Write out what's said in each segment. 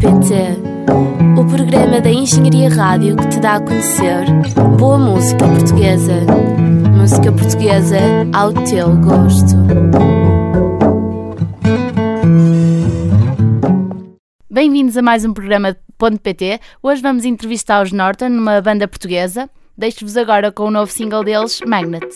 Ponto.pt O programa da Engenharia Rádio que te dá a conhecer boa música portuguesa. Música portuguesa ao teu gosto. Bem-vindos a mais um programa Ponto.pt. Hoje vamos entrevistar os Norton, numa banda portuguesa. Deixo-vos agora com o novo single deles, Magnet.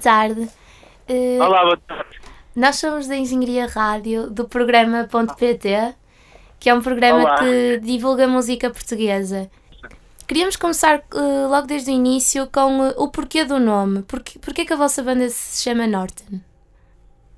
Tarde. Eh, Olá, boa tarde. Nós somos da Engenharia Rádio do programa Ponto.pt, que é um programa Olá. que divulga música portuguesa. Queríamos começar eh, logo desde o início com eh, o porquê do nome. Porquê, porquê que a vossa banda se chama Norton?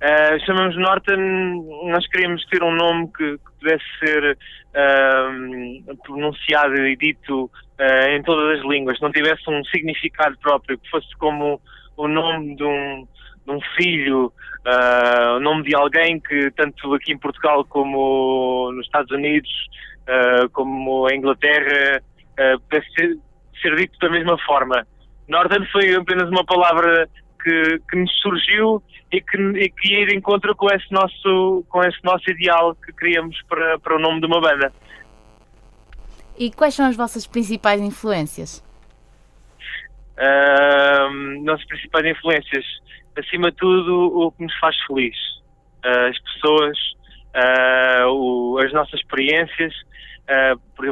Eh, chamamos Norton, nós queríamos ter um nome que, que pudesse ser ahm, pronunciado e dito eh, em todas as línguas, não tivesse um significado próprio, que fosse como o nome de um, de um filho, ah, o nome de alguém que tanto aqui em Portugal como nos Estados Unidos, ah, como em Inglaterra, ah, pudesse ser, ser dito da mesma forma. Northern foi apenas uma palavra que, que nos surgiu e que, e que ia de encontro com esse nosso, com esse nosso ideal que queríamos para, para o nome de uma banda. E quais são as vossas principais influências? Nossas principais influências, acima de tudo, o que nos faz feliz. Ah, as pessoas, ah, o- as nossas experiências. Ah, por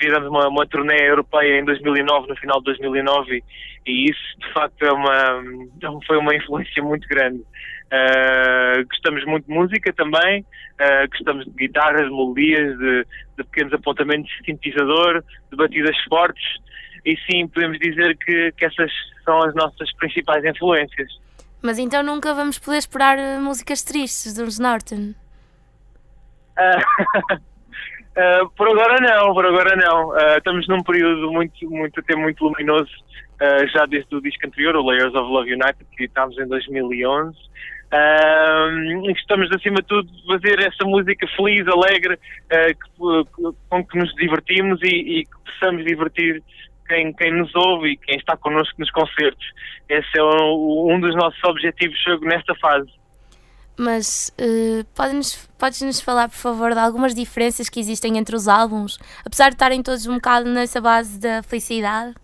fizemos uma, uma turnê europeia em 2009, no final de 2009, e isso, de facto, é uma, foi uma influência muito grande. Ah, gostamos muito de música também, ah, gostamos de guitarras, melodias, de, de pequenos apontamentos de sintetizador, de batidas fortes, e sim, podemos dizer que, que essas são as nossas principais influências. Mas então nunca vamos poder esperar eh, músicas tristes dos Norton. Ah, ah, por agora não, por agora não. Ah, estamos num período muito, muito, até muito luminoso, já desde o disco anterior, o Layers of Love United, que editámos em 2011. Ah, e gostamos, acima de tudo, de fazer essa música feliz, alegre, que- com que nos divertimos e, e que possamos divertir quem, quem nos ouve e quem está connosco nos concertos. Esse é o- um dos nossos objetivos nesta fase. Mas eh, podes-nos podes-nos falar, por favor, de algumas diferenças que existem entre os álbuns? Apesar de estarem todos um bocado nessa base da felicidade,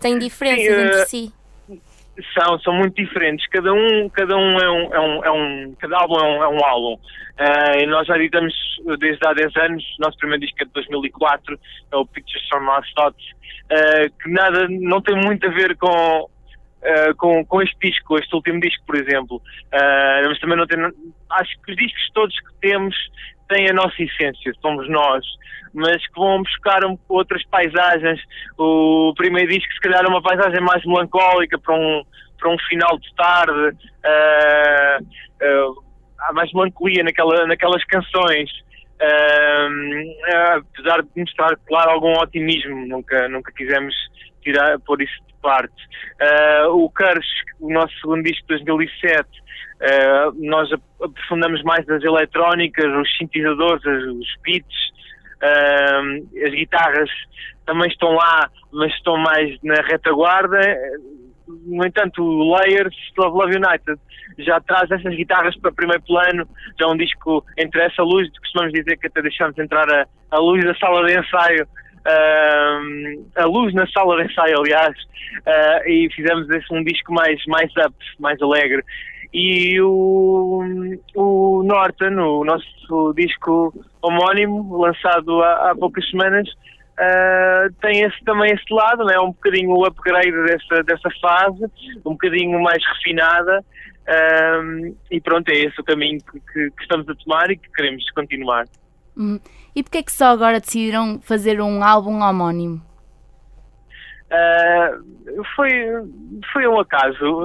têm diferenças Sim, eh, entre si. São, são muito diferentes. Cada um, cada um é um, é um, é um cada álbum é um, é um álbum. Ah, e nós já editamos desde há 10 anos. Nosso primeiro disco é de 2004, é o Pictures from Our Thoughts, ah, que nada, não tem muito a ver com, ah, com, com este disco, este último disco, por exemplo. Mas também não tem. Acho que os discos todos que temos têm a nossa essência, somos nós, mas que vão buscar outras paisagens. O primeiro disco, se calhar, é uma paisagem mais melancólica para um, para um final de tarde. ah, ah, há mais melancolia naquela, naquelas canções. Ah, apesar de mostrar, claro, algum otimismo, nunca, nunca quisemos tirar, pôr isso de parte. O Cars, o nosso segundo disco de 2007, ah, nós ap- aprofundamos mais as eletrónicas, os sintetizadores, os beats, ah, as guitarras também estão lá, mas estão mais na retaguarda. No entanto, o Layers of Love United já traz essas guitarras para primeiro plano, já é um disco entre essa luz, costumamos dizer que até deixamos entrar a, a luz da sala de ensaio, ahm, a luz na sala de ensaio, aliás, ah, e fizemos esse um disco mais, mais up, mais alegre. E o, o Norton, o nosso disco homónimo, lançado há, há poucas semanas, ah, tem esse, também esse lado, né? um bocadinho o upgrade dessa, dessa fase, um bocadinho mais refinada, ahm, e pronto, é esse o caminho que, que- que estamos a tomar e que queremos continuar. Hum. E porquê é que só agora decidiram fazer um álbum homónimo? Ah, foi, foi um acaso.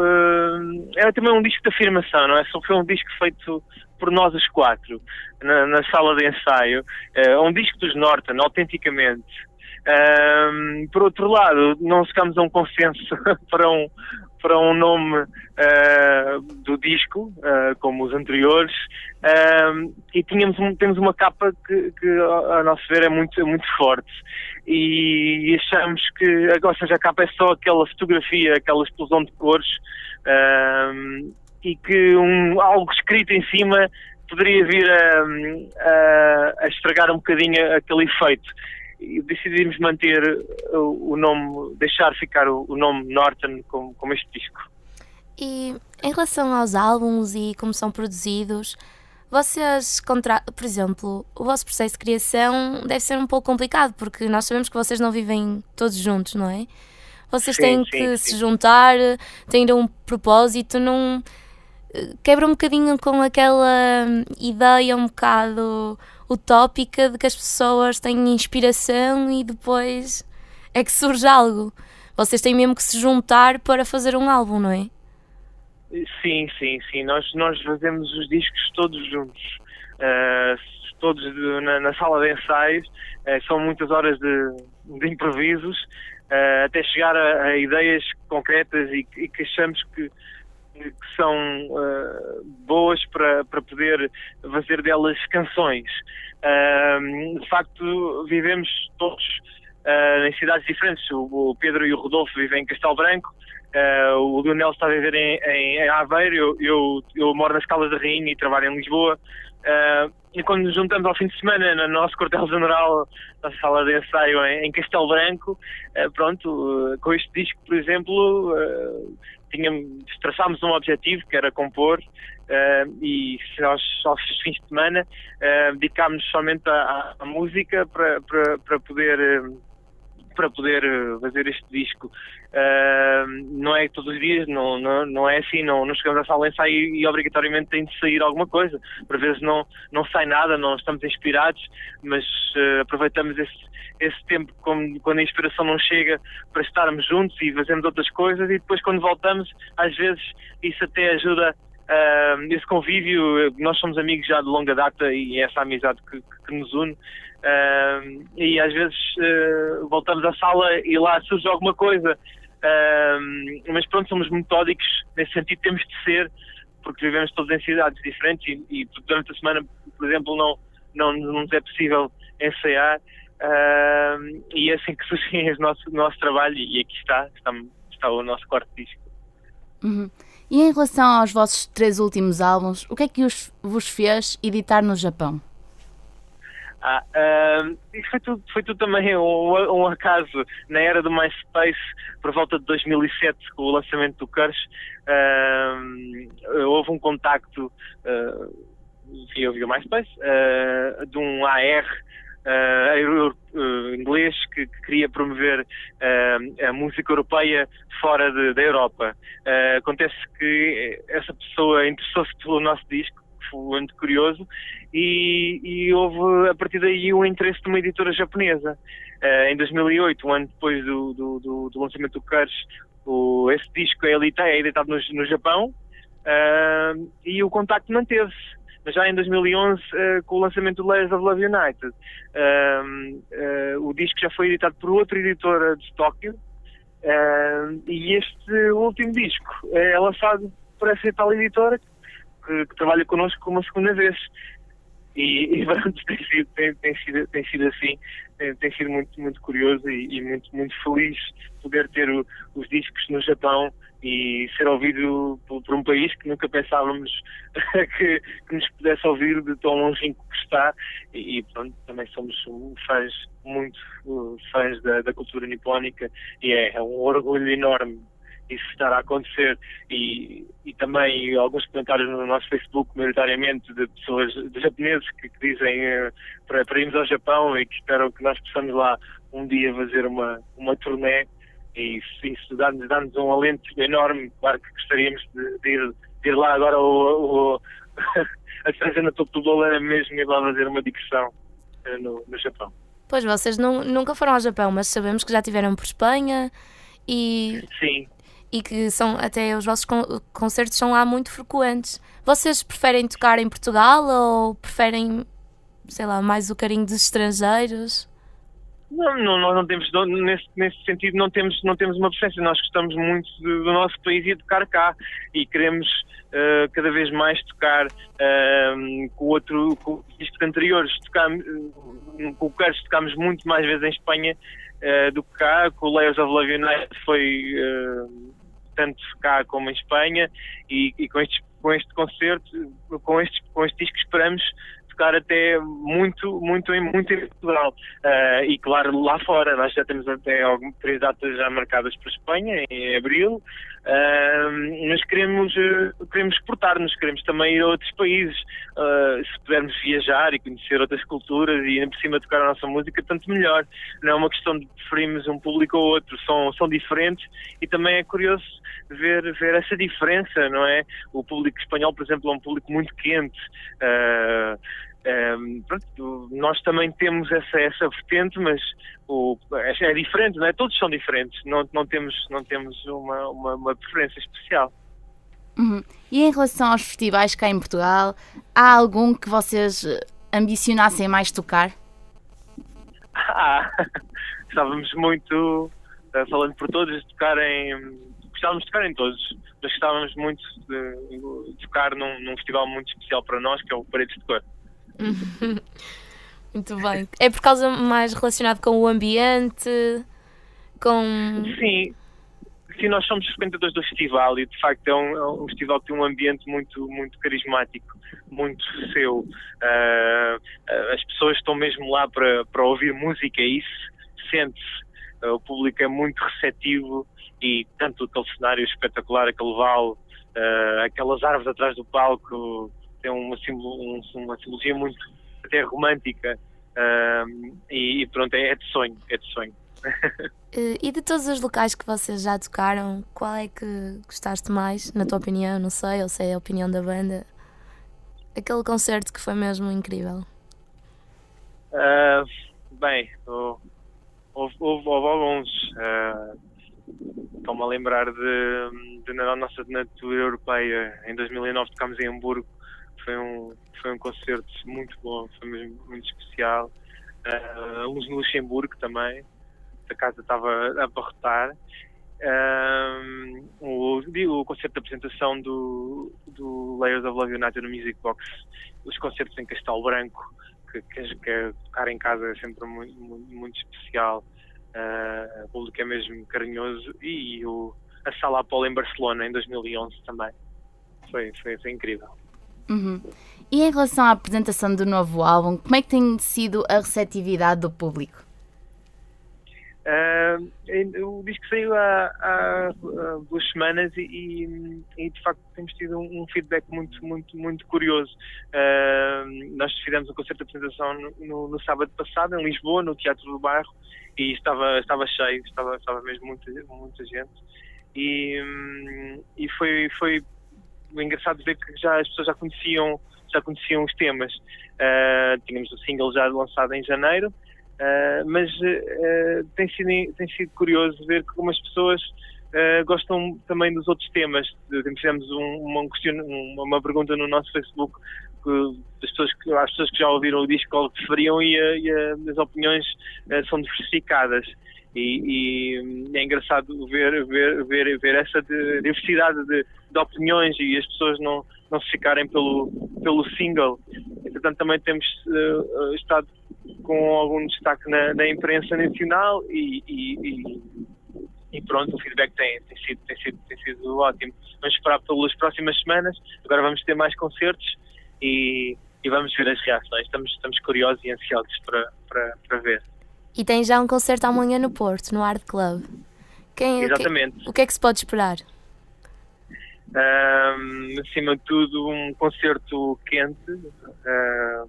Era também um disco de afirmação, não é? Foi um disco feito por nós os quatro, na, na sala de ensaio. Ah, um disco dos Norton, autenticamente. Por outro lado, não chegamos a um consenso para um, para um nome ah, do disco, ah, como os anteriores, Ah, e tínhamos temos uma capa que, que, a nosso ver, é muito, muito forte. E achamos que, ou seja, a capa é só aquela fotografia, aquela explosão de cores, ah, e que um, algo escrito em cima poderia vir a, a- a estragar um bocadinho aquele efeito. E decidimos manter o, o nome, deixar ficar o, nome Norton como, como este disco. E em relação aos álbuns e como são produzidos, vocês, contra... por exemplo, o vosso processo de criação deve ser um pouco complicado, porque nós sabemos que vocês não vivem todos juntos, não é? Vocês Sim, têm sim, que sim. se juntar, têm um propósito, não quebra um bocadinho com aquela hum, ideia um bocado utópica de que as pessoas têm inspiração e depois é que surge algo. Vocês têm mesmo que se juntar para fazer um álbum, não é? Sim, sim, sim. Nós, nós fazemos os discos todos juntos. Ah, todos de- na, na sala de ensaios. Ah, são muitas horas de, de improvisos ah, até chegar a, a ideias concretas e, e que achamos que, que são ah, boas para, para poder fazer delas canções. Ah, de facto, vivemos todos ah, em cidades diferentes. O, o Pedro e o Rodolfo vivem em Castelo Branco, ah, o Lionel está a viver em, em, em Aveiro, eu, eu, eu moro nas Caldas da Rainha e trabalho em Lisboa. E quando nos juntamos ao fim de semana no nosso quartel-general, na sala de ensaio em, em Castelo Branco, pronto, com este disco, por exemplo, tínhamos, traçámos um objetivo que era compor ah, e aos, aos fins de semana ah, dedicámos somente à, à- música para, para, poder ah, para poder eh, fazer este disco. Ah, não é todos os dias, não, não, não é assim, não, não chegamos à sala de ensaio e, e obrigatoriamente tem de sair alguma coisa. Por vezes não, não sai nada, não estamos inspirados, mas eh, aproveitamos esse, esse tempo como, quando a inspiração não chega para estarmos juntos e fazemos outras coisas e depois quando voltamos, às vezes isso até ajuda ah, esse convívio, nós somos amigos já de longa data e é essa amizade que, que- nos une. Ah, e às vezes ah, voltamos à sala e lá surge alguma coisa. Mas pronto, somos metódicos nesse sentido, temos de ser, porque vivemos todos em cidades diferentes e, e durante a semana, por exemplo, não, não, não nos é possível ensaiar. E é assim que surge o nosso, nosso trabalho e aqui está, está, está o nosso quarto disco. Uhum. E em relação aos vossos três últimos álbuns, o que é que os, vos fez editar no Japão? Ah, isso foi tudo, foi tudo também um, um acaso na era do MySpace, por volta de 2007, com o lançamento do Curse, ah, houve um contacto ah, via, via MySpace ah, de um AR ah, inglês que, que queria promover ah, a música europeia fora de- da Europa. Ah, acontece que essa pessoa interessou-se pelo nosso disco, foi muito curioso, e, e houve a partir daí um interesse de uma editora japonesa. Eh, em 2008, um ano depois do, do, do- do lançamento do Curse, o, esse disco é editado, é no, no Japão e o contacto manteve-se. Mas já em 2011, eh, com o lançamento do Layers of Love United, ah, o disco já foi editado por outra editora de Tóquio e este último disco é lançado por essa tal editora que, que trabalha connosco uma segunda vez. E, e tem sido, tem, tem sido, tem sido assim, tem, tem sido muito, muito curioso e, e muito, muito feliz poder ter o- os discos no Japão e ser ouvido por, por um país que nunca pensávamos que, que nos pudesse ouvir de tão longínquo que está. E, e pronto, também somos fãs, muito uh, fãs da, da cultura nipónica e é, é um orgulho enorme isso estar a acontecer. E, e também alguns comentários no nosso Facebook, maioritariamente de pessoas, de japoneses que, que dizem eh, para, para irmos ao Japão e que esperam que nós possamos lá um dia fazer uma, uma turnê. E isso, isso dá-nos dá-nos um alento enorme, claro que gostaríamos de, de ir, de ir lá agora o, o, a cereja na topo do bolo era mesmo ir lá fazer uma digressão eh, no, no Japão. Pois vocês nu- nunca foram ao Japão, mas sabemos que já tiveram por Espanha e, Sim, e que são até os vossos con- concertos são lá muito frequentes. Vocês preferem tocar em Portugal ou preferem, sei lá, mais o carinho dos estrangeiros? Não, não, nós não temos, nesse, nesse sentido, não temos, não temos uma preferência. Nós gostamos muito do, do nosso país e de tocar cá e queremos eh, cada vez mais tocar eh, com outro, com discos anteriores. Tocamos, eh, com o Curse tocámos muito mais vezes em Espanha eh, do que cá. Com o Layers of Love United foi tanto cá como em Espanha e, e com, estes, com este concerto, com estes, com este disco esperamos tocar até muito, muito, muito em Portugal. Ah, e claro, lá fora, nós já temos até algumas, três datas já marcadas para Espanha, em abril, Ah, mas queremos, eh, queremos exportar-nos, queremos também ir a outros países. Ah, se pudermos viajar e conhecer outras culturas e ainda por cima tocar a nossa música, tanto melhor. Não é uma questão de preferirmos um público ou outro, são, são diferentes e também é curioso ver, ver essa diferença, não é? O público espanhol, por exemplo, é um público muito quente. Ehm, pronto, nós também temos essa, essa vertente, mas o, é, é diferente, não é? Todos são diferentes, não, não temos, não temos uma, uma, uma preferência especial. Uhum. E em relação aos festivais cá em Portugal, há algum que vocês ambicionassem mais tocar? Ah, estávamos muito, eh, falando por todos, de tocar em. Gostávamos de tocar em todos, mas gostávamos muito de, de tocar num, num festival muito especial para nós, que é o Paredes de Cor. Muito bem. É por causa mais relacionado com o ambiente, com. Sim, sim, nós somos frequentadores do festival e de facto é um, é um festival que tem um ambiente muito, muito carismático, muito seu. Ah, as pessoas estão mesmo lá para, para ouvir música e isso sente-se. Ah, o público é muito receptivo e tanto aquele cenário espetacular, aquele vale, ah, aquelas árvores atrás do palco, tem uma, simbolo, um- uma simbologia muito até romântica. e, pronto, é, é de sonho, é de sonho. Eh, E de todos os locais que vocês já tocaram, qual é que gostaste mais, na tua opinião? Não sei, ou sei a opinião da banda. Aquele concerto que foi mesmo incrível. Ah, bem, houve, houve, houve, houve alguns. ah, Estou-me a lembrar de, de na nossa natura europeia. Em 2009 tocámos em Hamburgo. Foi um, foi um concerto muito bom, foi mesmo muito especial. Ah, uns no Luxemburgo também. A casa estava a abarrotar. Ah, o, o concerto de apresentação do, do Layers of Love United no Music Box, os concertos em Castelo Branco, que, que, que tocar em casa é sempre muito, muito, muito especial. Ah, o público é mesmo carinhoso e o, a Sala Apollo em Barcelona em 2011 também. Foi, foi, foi incrível. Uhum. E em relação à apresentação do novo álbum, como é que tem sido a receptividade do público? Ah, o disco saiu há, há, duas semanas e, e- de facto temos tido um, feedback muito, muito, muito curioso. Ah, nós fizemos um concerto de apresentação no, no- no sábado passado em Lisboa, no Teatro do Bairro, e estava, estava cheio, estava, estava mesmo muita, muita gente. E, hum, e foi, foi engraçado ver que já as pessoas já conheciam, já conheciam os temas. Ah, tínhamos o single já lançado em janeiro. Uh, mas uh, tem, sido, tem sido curioso ver como as pessoas uh, gostam também dos outros temas. Fizemos um, uma, uma, pergunta no nosso Facebook das pessoas que, às pessoas que já ouviram o disco preferiam e, e as opiniões uh, são diversificadas. E, e é engraçado ver, ver, ver, ver essa de- diversidade de, de opiniões e as pessoas não, não se ficarem pelo, pelo single. Entretanto, também temos uh, estado com algum destaque na, na imprensa nacional e- e- e pronto, o feedback tem, tem, sido, tem, sido, tem sido ótimo. Vamos esperar pelas próximas semanas, agora vamos ter mais concertos e, e vamos ver as reações. Estamos, estamos curiosos e ansiosos para, para, para ver. E tem já um concerto amanhã no Porto, no Art Club. Quem, o que- Exatamente. O que, é que se pode esperar? Ahm, acima de tudo, um concerto quente, ah,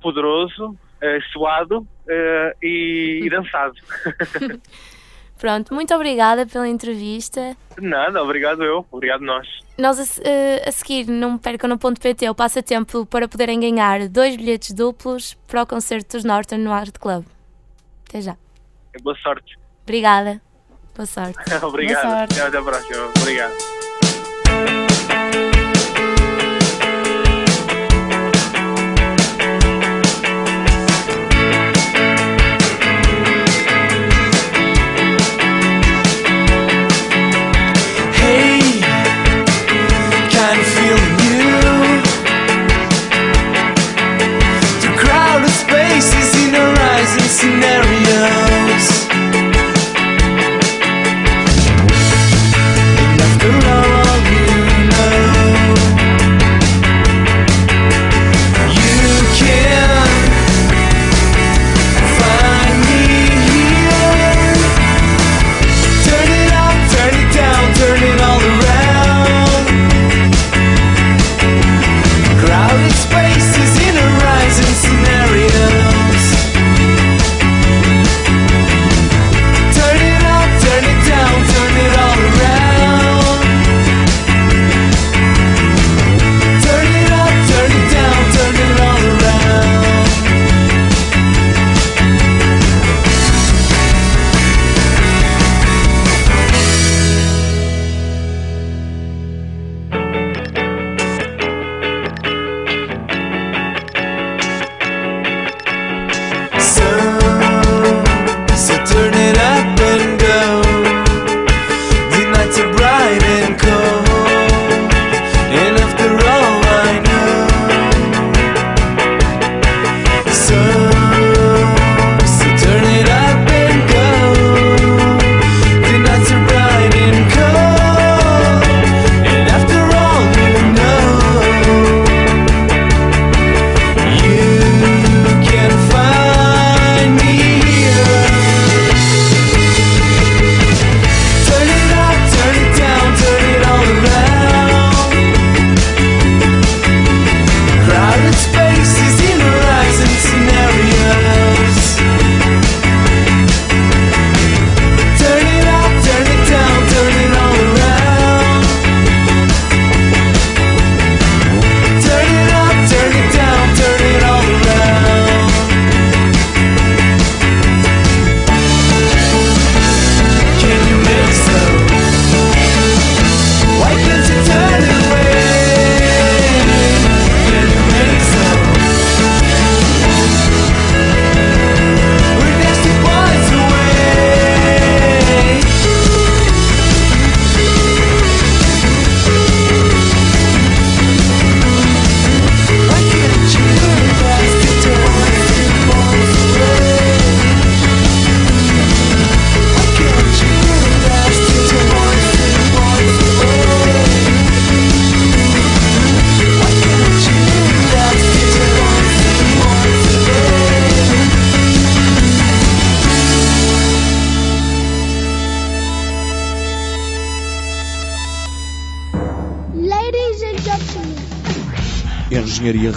poderoso, ah, suado ah, e, e dançado. Pronto, muito obrigada pela entrevista. De nada, obrigado eu, obrigado nós. Nós a, eh, a seguir, não percam no ponto PT o passatempo para poderem ganhar dois bilhetes duplos para o concerto dos Norton no Art Club. Até já. Boa sorte. Obrigada. Boa sorte. obrigado. sorte. Até a próxima. Obrigado.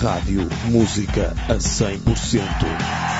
Rádio, música a 100%.